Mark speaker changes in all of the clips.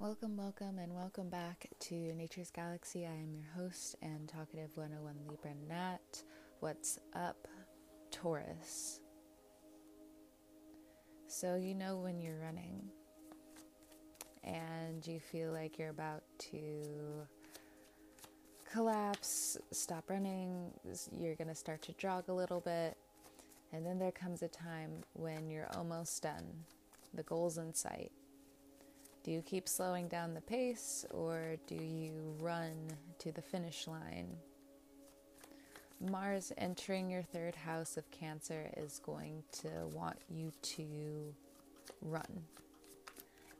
Speaker 1: Welcome, welcome, and welcome back to Nature's Galaxy. I am your host and talkative 101 Libra Nat. What's up, Taurus? So, you know when you're running and you feel like you're about to collapse, stop running, you're going to start to jog a little bit, and then there comes a time when you're almost done, the goal's in sight do you keep slowing down the pace or do you run to the finish line? Mars entering your third house of Cancer is going to want you to run.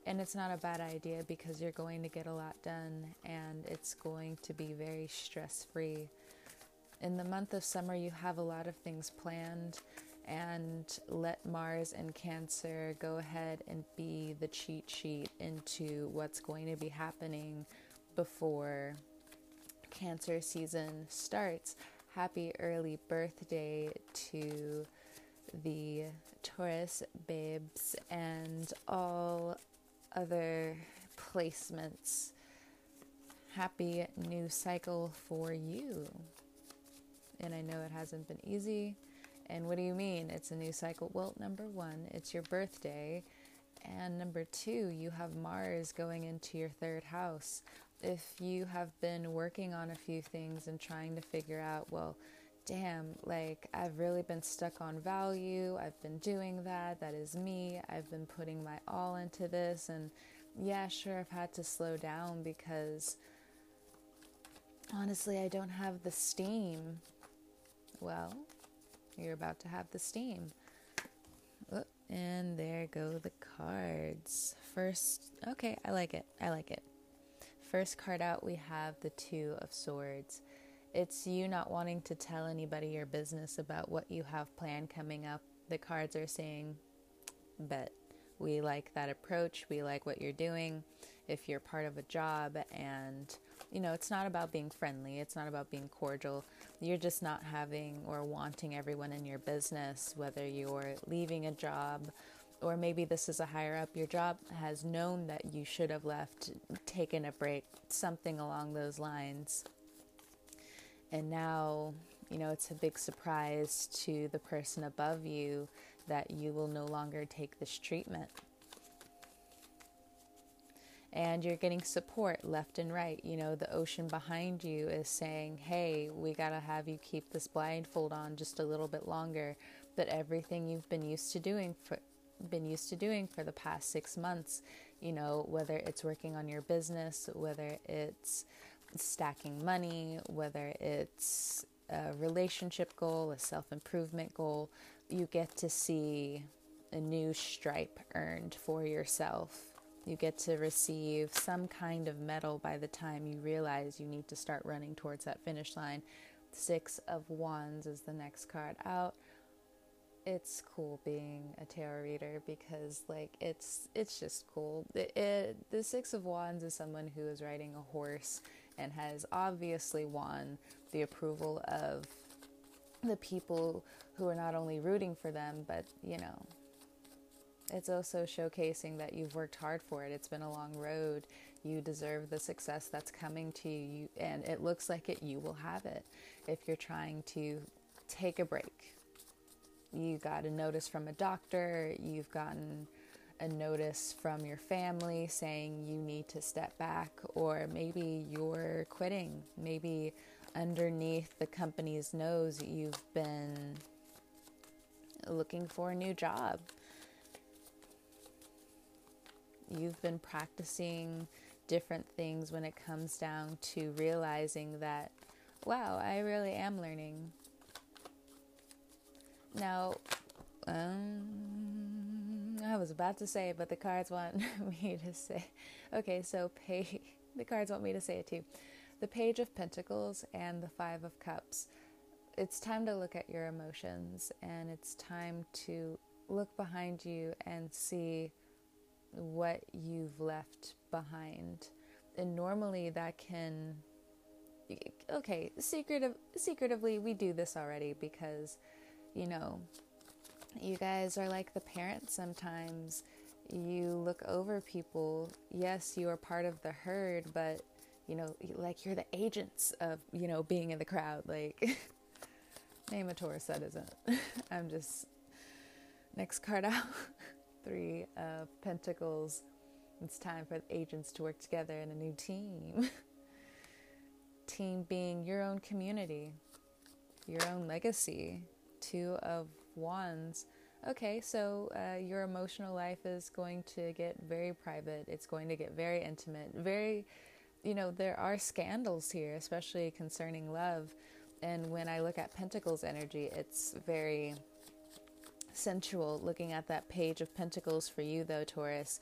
Speaker 1: And it's not a bad idea because you're going to get a lot done and it's going to be very stress free. In the month of summer, you have a lot of things planned and let Mars and Cancer go ahead and be the cheat sheet into what's going to be happening before Cancer season starts. Happy early birthday to the Taurus babes and all other placements. Happy new cycle for you. And I know it hasn't been easy and what do you mean it's a new cycle? Well, number one, it's your birthday. And number two, you have Mars going into your third house. If you have been working on a few things and trying to figure out, well, damn, like I've really been stuck on value, I've been doing that, that is me, I've been putting my all into this, and yeah, sure, I've had to slow down because honestly, I don't have the steam. Well, you're about to have the steam. Oh, and there go the cards. First, okay, I like it. I like it. First card out, we have the Two of Swords. It's you not wanting to tell anybody your business about what you have planned coming up. The cards are saying, bet. We like that approach. We like what you're doing. If you're part of a job and you know, it's not about being friendly, it's not about being cordial. You're just not having or wanting everyone in your business, whether you're leaving a job or maybe this is a higher up. Your job has known that you should have left, taken a break, something along those lines. And now, you know, it's a big surprise to the person above you that you will no longer take this treatment and you're getting support left and right. You know, the ocean behind you is saying, hey, we got to have you keep this blindfold on just a little bit longer. But everything you've been used to doing for been used to doing for the past six months, you know, whether it's working on your business, whether it's stacking money, whether it's a relationship goal, a self improvement goal, you get to see a new stripe earned for yourself you get to receive some kind of medal by the time you realize you need to start running towards that finish line. Six of Wands is the next card out. It's cool being a tarot reader because, like, it's it's just cool. It, it, the Six of Wands is someone who is riding a horse and has obviously won the approval of the people who are not only rooting for them, but you know, it's also showcasing that you've worked hard for it. It's been a long road. You deserve the success that's coming to you, and it looks like it. You will have it if you're trying to take a break. You got a notice from a doctor. You've gotten a notice from your family saying you need to step back, or maybe you're quitting. Maybe underneath the company's nose, you've been looking for a new job you've been practicing different things when it comes down to realizing that, wow, I really am learning. Now, um, I was about to say, but the cards want me to say. Okay, so pay. The cards want me to say it too. The Page of Pentacles and the Five of Cups. It's time to look at your emotions, and it's time to look behind you and see what you've left behind. And normally that can okay, secretive secretively we do this already because you know, you guys are like the parents sometimes you look over people. Yes, you are part of the herd, but you know, like you're the agents of, you know, being in the crowd. Like, name a Taurus that isn't. I'm just, next card out, three of Pentacles. It's time for the agents to work together in a new team. team being your own community, your own legacy. Two of Wands. Okay, so uh, your emotional life is going to get very private. It's going to get very intimate, very you know, there are scandals here, especially concerning love. And when I look at Pentacles energy, it's very sensual. Looking at that page of Pentacles for you, though, Taurus,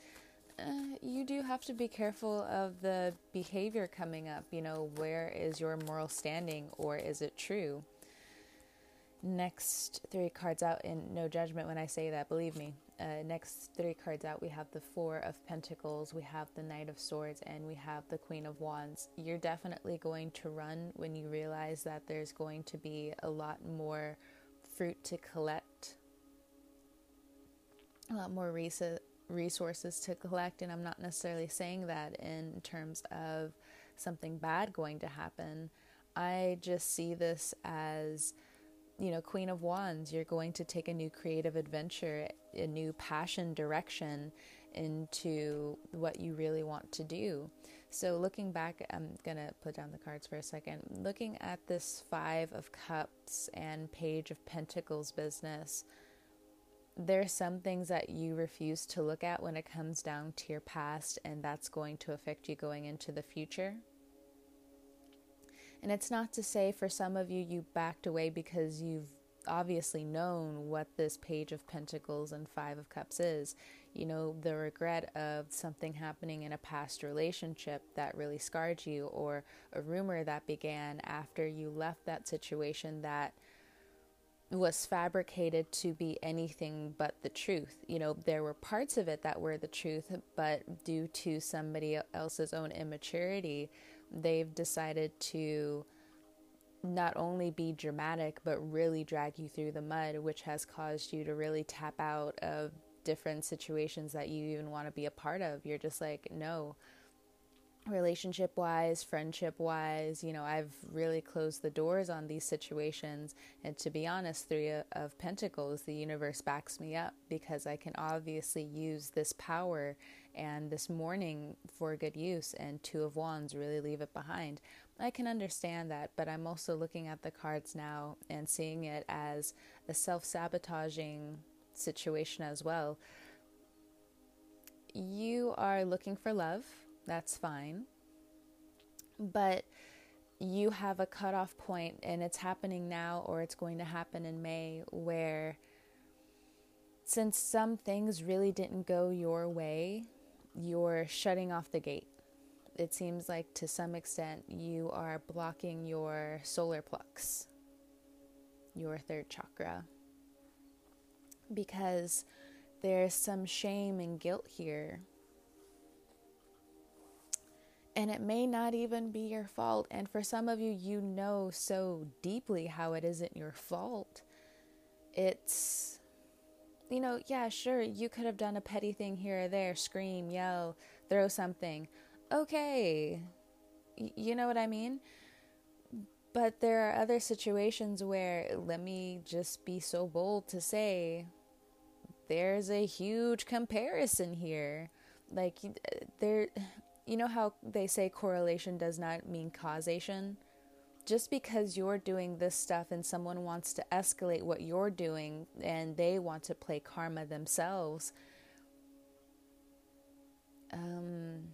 Speaker 1: uh, you do have to be careful of the behavior coming up. You know, where is your moral standing, or is it true? Next three cards out in no judgment when I say that, believe me. Uh, next three cards out, we have the Four of Pentacles, we have the Knight of Swords, and we have the Queen of Wands. You're definitely going to run when you realize that there's going to be a lot more fruit to collect, a lot more resources to collect. And I'm not necessarily saying that in terms of something bad going to happen. I just see this as you know, Queen of Wands, you're going to take a new creative adventure, a new passion direction into what you really want to do. So, looking back, I'm going to put down the cards for a second. Looking at this Five of Cups and Page of Pentacles business, there's some things that you refuse to look at when it comes down to your past, and that's going to affect you going into the future. And it's not to say for some of you, you backed away because you've obviously known what this Page of Pentacles and Five of Cups is. You know, the regret of something happening in a past relationship that really scarred you, or a rumor that began after you left that situation that was fabricated to be anything but the truth. You know, there were parts of it that were the truth, but due to somebody else's own immaturity, they've decided to not only be dramatic but really drag you through the mud, which has caused you to really tap out of different situations that you even want to be a part of. You're just like, no, relationship wise, friendship wise, you know, I've really closed the doors on these situations. And to be honest, Three of Pentacles, the universe backs me up because I can obviously use this power and this mourning for good use, and Two of Wands really leave it behind. I can understand that, but I'm also looking at the cards now and seeing it as a self sabotaging situation as well. You are looking for love that's fine. But you have a cutoff point, and it's happening now, or it's going to happen in May, where since some things really didn't go your way, you're shutting off the gate. It seems like to some extent you are blocking your solar plexus, your third chakra, because there's some shame and guilt here and it may not even be your fault. And for some of you, you know so deeply how it isn't your fault. It's, you know, yeah, sure, you could have done a petty thing here or there, scream, yell, throw something. Okay. Y- you know what I mean? But there are other situations where, let me just be so bold to say, there's a huge comparison here. Like, uh, there you know how they say correlation does not mean causation? Just because you're doing this stuff and someone wants to escalate what you're doing and they want to play karma themselves, um,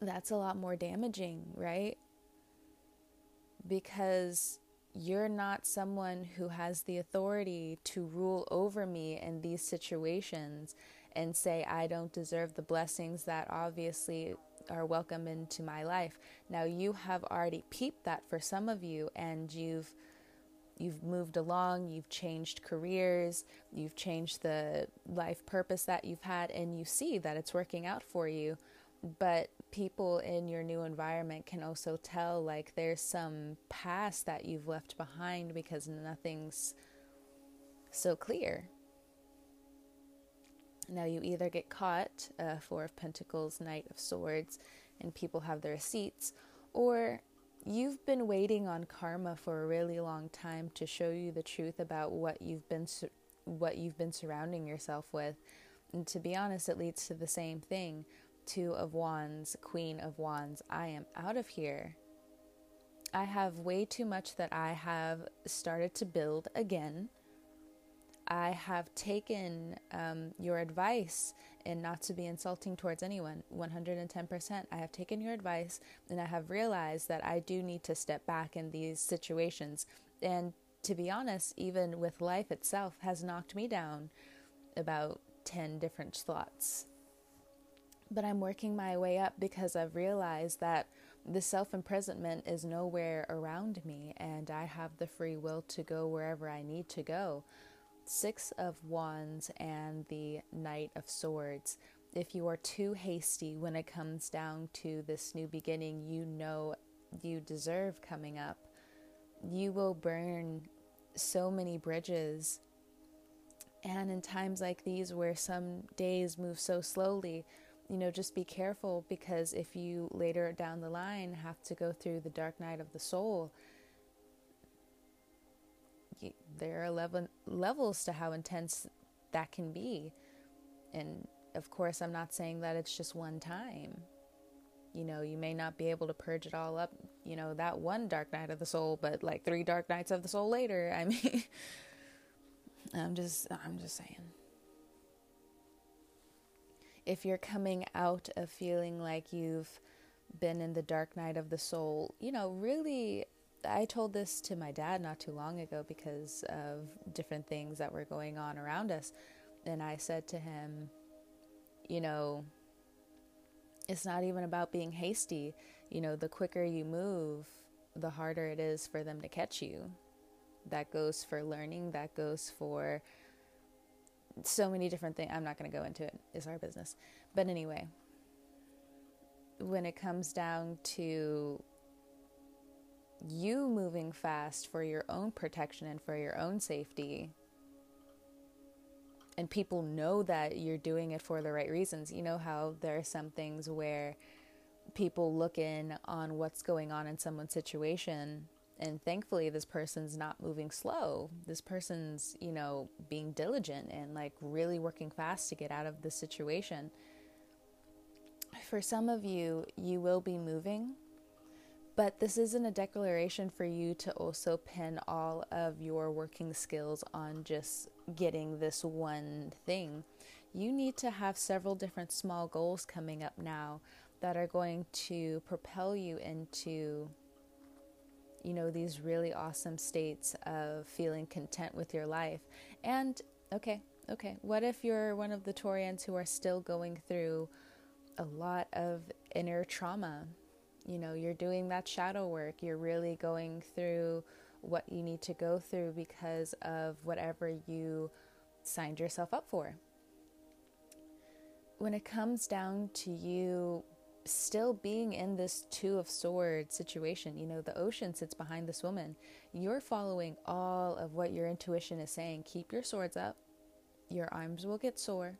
Speaker 1: that's a lot more damaging, right? Because you're not someone who has the authority to rule over me in these situations and say, I don't deserve the blessings that obviously are welcome into my life. Now you have already peeped that for some of you and you've you've moved along, you've changed careers, you've changed the life purpose that you've had and you see that it's working out for you. But people in your new environment can also tell like there's some past that you've left behind because nothing's so clear Now, you either get caught, uh, Four of Pentacles, Knight of Swords, and people have their receipts, or you've been waiting on karma for a really long time to show you the truth about what you've been su- what you've been surrounding yourself with. And to be honest, it leads to the same thing. Two of Wands, Queen of Wands. I am out of here. I have way too much that I have started to build again. I have taken um, your advice and not to be insulting towards anyone 110%. I have taken your advice and I have realized that I do need to step back in these situations. And to be honest, even with life itself, has knocked me down about 10 different slots. But I'm working my way up because I've realized that the self imprisonment is nowhere around me and I have the free will to go wherever I need to go. Six of Wands and the Knight of Swords. If you are too hasty when it comes down to this new beginning, you know you deserve coming up. You will burn so many bridges. And in times like these, where some days move so slowly, you know, just be careful because if you later down the line have to go through the dark night of the soul, there are level, levels to how intense that can be. And of course, I'm not saying that it's just one time. You know, you may not be able to purge it all up, you know, that one dark night of the soul, but like three dark nights of the soul later. I mean, I'm just, I'm just saying. If you're coming out of feeling like you've been in the dark night of the soul, you know, really I told this to my dad not too long ago because of different things that were going on around us. And I said to him, you know, it's not even about being hasty. You know, the quicker you move, the harder it is for them to catch you. That goes for learning, that goes for so many different things. I'm not going to go into it, it's our business. But anyway, when it comes down to you moving fast for your own protection and for your own safety. And people know that you're doing it for the right reasons. You know how there are some things where people look in on what's going on in someone's situation and thankfully this person's not moving slow. This person's you know being diligent and like really working fast to get out of the situation. For some of you you will be moving but this isn't a declaration for you to also pin all of your working skills on just getting this one thing. You need to have several different small goals coming up now that are going to propel you into you know these really awesome states of feeling content with your life. And okay, okay, what if you're one of the Taurians who are still going through a lot of inner trauma? You know, you're doing that shadow work. You're really going through what you need to go through because of whatever you signed yourself up for. When it comes down to you still being in this Two of Swords situation, you know, the ocean sits behind this woman. You're following all of what your intuition is saying. Keep your swords up, your arms will get sore,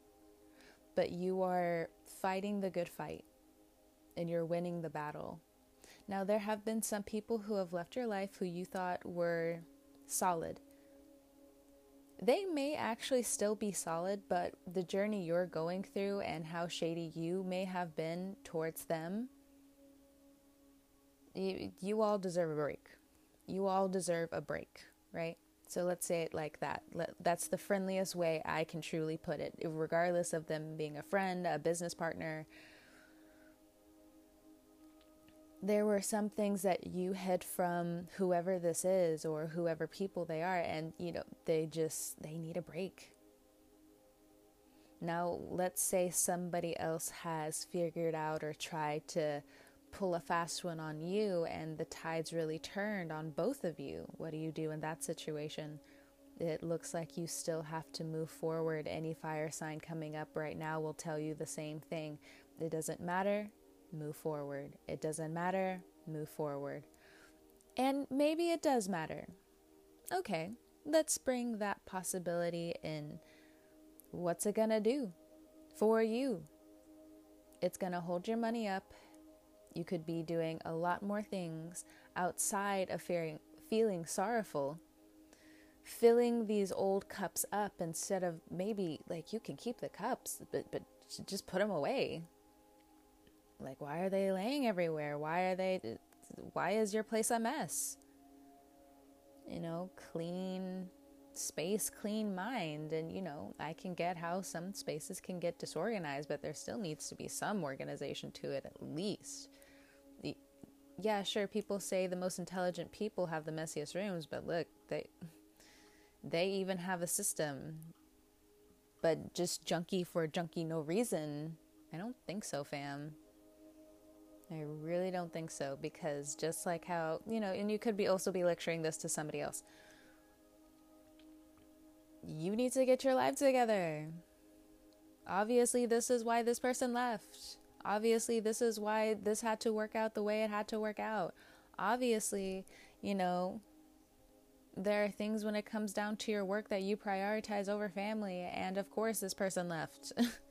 Speaker 1: but you are fighting the good fight and you're winning the battle. Now, there have been some people who have left your life who you thought were solid. They may actually still be solid, but the journey you're going through and how shady you may have been towards them, you, you all deserve a break. You all deserve a break, right? So let's say it like that. That's the friendliest way I can truly put it, regardless of them being a friend, a business partner, there were some things that you hid from whoever this is or whoever people they are and you know they just they need a break. Now let's say somebody else has figured out or tried to pull a fast one on you and the tides really turned on both of you. What do you do in that situation? It looks like you still have to move forward. Any fire sign coming up right now will tell you the same thing. It doesn't matter move forward. It doesn't matter, move forward. And maybe it does matter. Okay, let's bring that possibility in. What's it gonna do? for you. It's to hold your money up. You could be doing a lot more things outside of fearing, feeling sorrowful. Filling these old cups up instead of maybe like you can keep the cups, but but just put them away. Like why are they laying everywhere? Why are they why is your place a mess? You know, clean space, clean mind. And, you know, I can get how some spaces can get disorganized, but there still needs to be some organization to it at least. Yeah, sure, people say the most intelligent people have the messiest rooms, but look, they they even have a system. But just junky for junky no reason. I don't think so, fam. I really don't think so because just like how, you know, and you could be also be lecturing this to somebody else you need to get your life together. Obviously, this is why this person left. Obviously, this is why this had to work out the way it had to work out. Obviously, you know, there are things when it comes down to your work that you prioritize over family. And of course, this person left.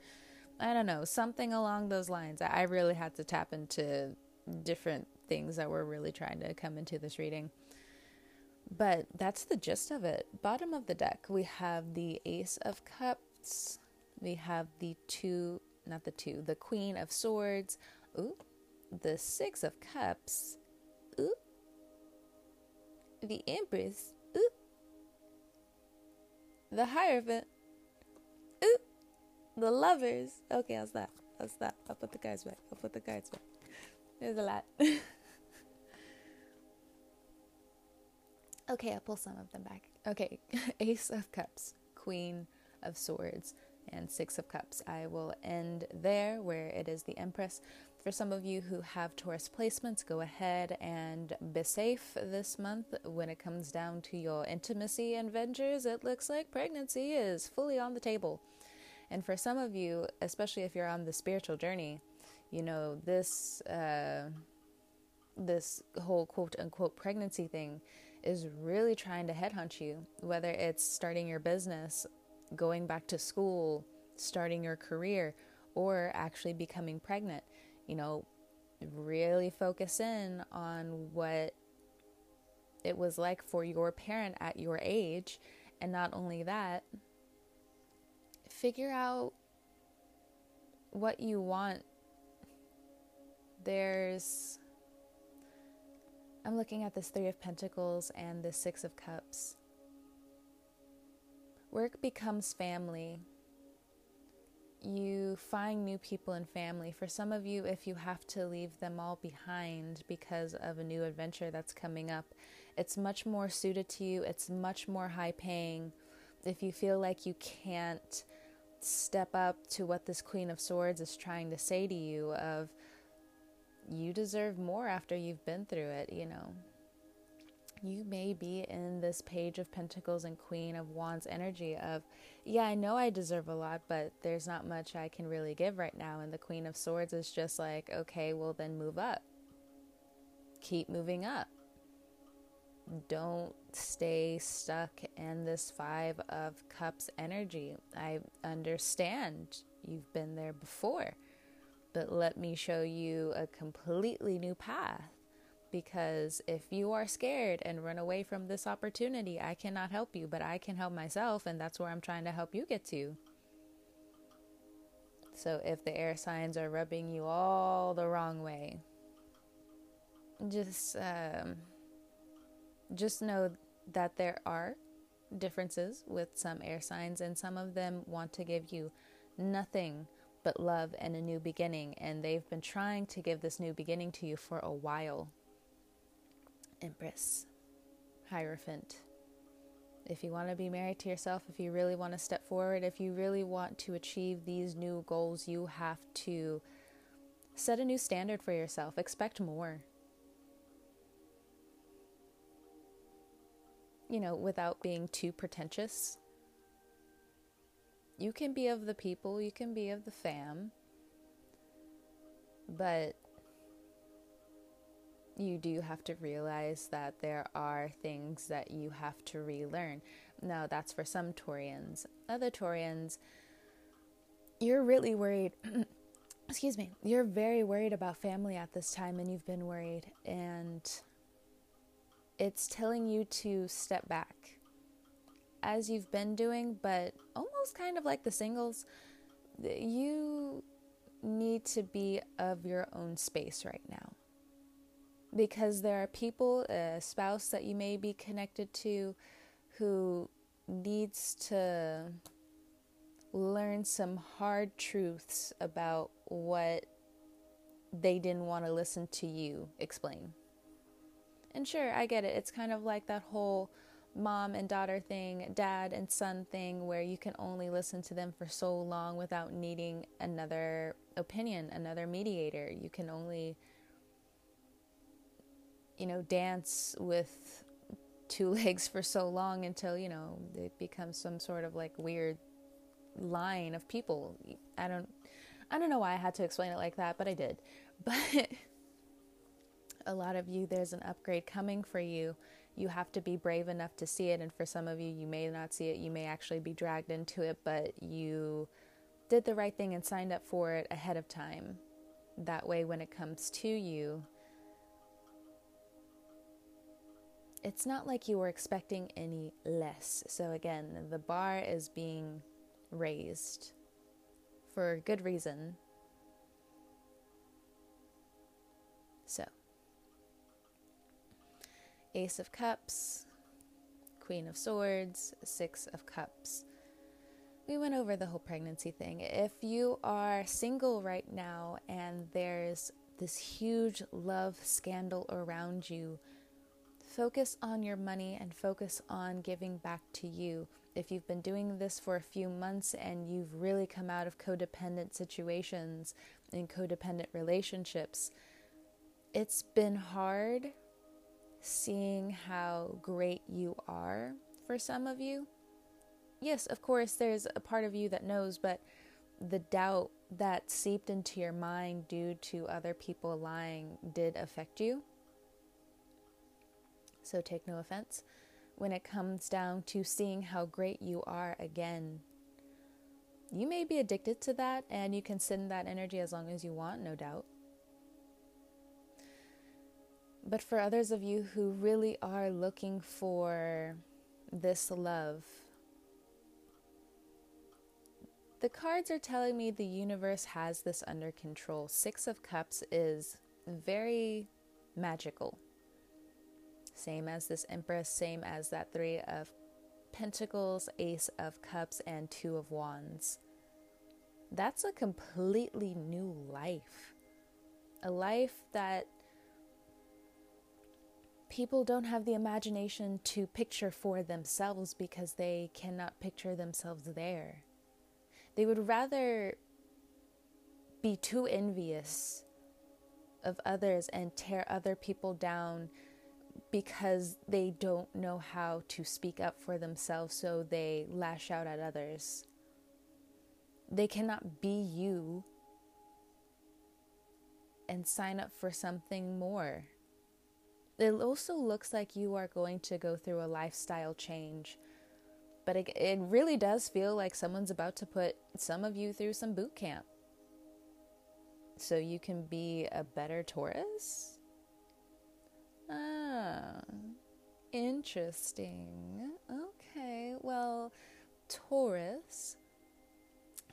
Speaker 1: I don't know, something along those lines. I really had to tap into different things that were really trying to come into this reading. But that's the gist of it. Bottom of the deck, we have the Ace of Cups. We have the two, not the two, the Queen of Swords. Ooh, the Six of Cups. Ooh, the Empress. Ooh, the Hierophant. The Lovers. Okay, how's that? How's that? I'll put the cards back. I'll put the cards back. There's a lot. Okay, I'll pull some of them back. Okay, Ace of Cups, Queen of Swords, and Six of Cups. I will end there where it is the Empress. For some of you who have Taurus placements, go ahead and be safe this month when it comes down to your intimacy and ventures. It looks like pregnancy is fully on the table. And for some of you, especially if you're on the spiritual journey, you know, this uh, this whole quote unquote pregnancy thing is really trying to headhunt you, whether it's starting your business, going back to school, starting your career, or actually becoming pregnant. You know, really focus in on what it was like for your parent at your age. And not only that, figure out what you want. There's I'm looking at this Three of Pentacles and the Six of Cups. Work becomes family. You find new people and family. For some of you, if you have to leave them all behind because of a new adventure that's coming up, it's much more suited to you, it's much more high paying. If you feel like you can't step up to what this Queen of Swords is trying to say to you, of you deserve more after you've been through it, you know. You may be in this page of pentacles and queen of wands energy of, yeah, I know I deserve a lot, but there's not much I can really give right now. And the queen of swords is just like, okay, well, then move up. Keep moving up. Don't stay stuck in this five of cups energy. I understand you've been there before but let me show you a completely new path. Because if you are scared and run away from this opportunity, I cannot help you, but I can help myself, and that's where I'm trying to help you get to. So if the air signs are rubbing you all the wrong way, just um, just know that there are differences with some air signs, and some of them want to give you nothing but love and a new beginning. And they've been trying to give this new beginning to you for a while. Empress, Hierophant. If you want to be married to yourself, if you really want to step forward, if you really want to achieve these new goals, you have to set a new standard for yourself. Expect more. You know, without being too pretentious you can be of the people, you can be of the fam, but you do have to realize that there are things that you have to relearn. Now, that's for some Taurians. Other Taurians, you're really worried. excuse me. You're very worried about family at this time, and you've been worried, and it's telling you to step back as you've been doing, but almost kind of like the singles. You need to be of your own space right now because there are people, a spouse that you may be connected to, who needs to learn some hard truths about what they didn't want to listen to you explain. And sure, I get it. It's kind of like that whole mom and daughter thing, dad and son thing, where you can only listen to them for so long without needing another opinion, another mediator. You can only, you know, dance with two legs for so long until, you know, it becomes some sort of like weird line of people. I don't I don't know why I had to explain it like that, but I did. But a lot of you there's an upgrade coming for you. You have to be brave enough to see it and for some of you you may not see it. You may actually be dragged into it, but you did the right thing and signed up for it ahead of time. That way when it comes to you, it's not like you were expecting any less. So, again, the bar is being raised for good reason. So, Ace of Cups, Queen of Swords, Six of Cups. We went over the whole pregnancy thing. If you are single right now and there's this huge love scandal around you, focus on your money and focus on giving back to you if you've been doing this for a few months and you've really come out of codependent situations and codependent relationships, it's been hard seeing how great you are for some of you. Yes, of course, there's a part of you that knows, but the doubt that seeped into your mind due to other people lying did affect you. So take no offense when it comes down to seeing how great you are again. You may be addicted to that, and you can send that energy as long as you want, no doubt. But for others of you who really are looking for this love, the cards are telling me the universe has this under control. Six of Cups is very magical. Same as this Empress, same as that Three of Pentacles, Ace of Cups, and Two of Wands. That's a completely new life. A life that people don't have the imagination to picture for themselves because they cannot picture themselves there. They would rather be too envious of others and tear other people down because they don't know how to speak up for themselves, so they lash out at others. They cannot be you and sign up for something more. It also looks like you are going to go through a lifestyle change, but it, it really does feel like someone's about to put some of you through some boot camp so you can be a better Taurus Ah, interesting. Okay, well, Taurus,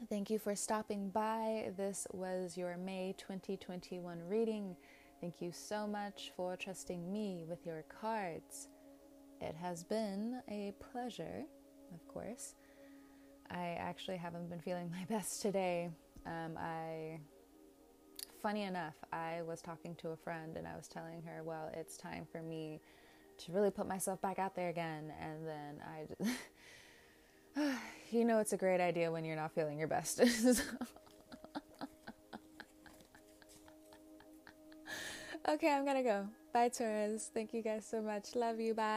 Speaker 1: thank you for stopping by. This was your May 2021 reading. Thank you so much for trusting me with your cards. It has been a pleasure, of course. I actually haven't been feeling my best today. Um, I funny enough, I was talking to a friend and I was telling her, well, it's time for me to really put myself back out there again. And then I you know, it's a great idea when you're not feeling your best. okay, I'm gonna go. Bye, Taurus. Thank you guys so much. Love you. Bye.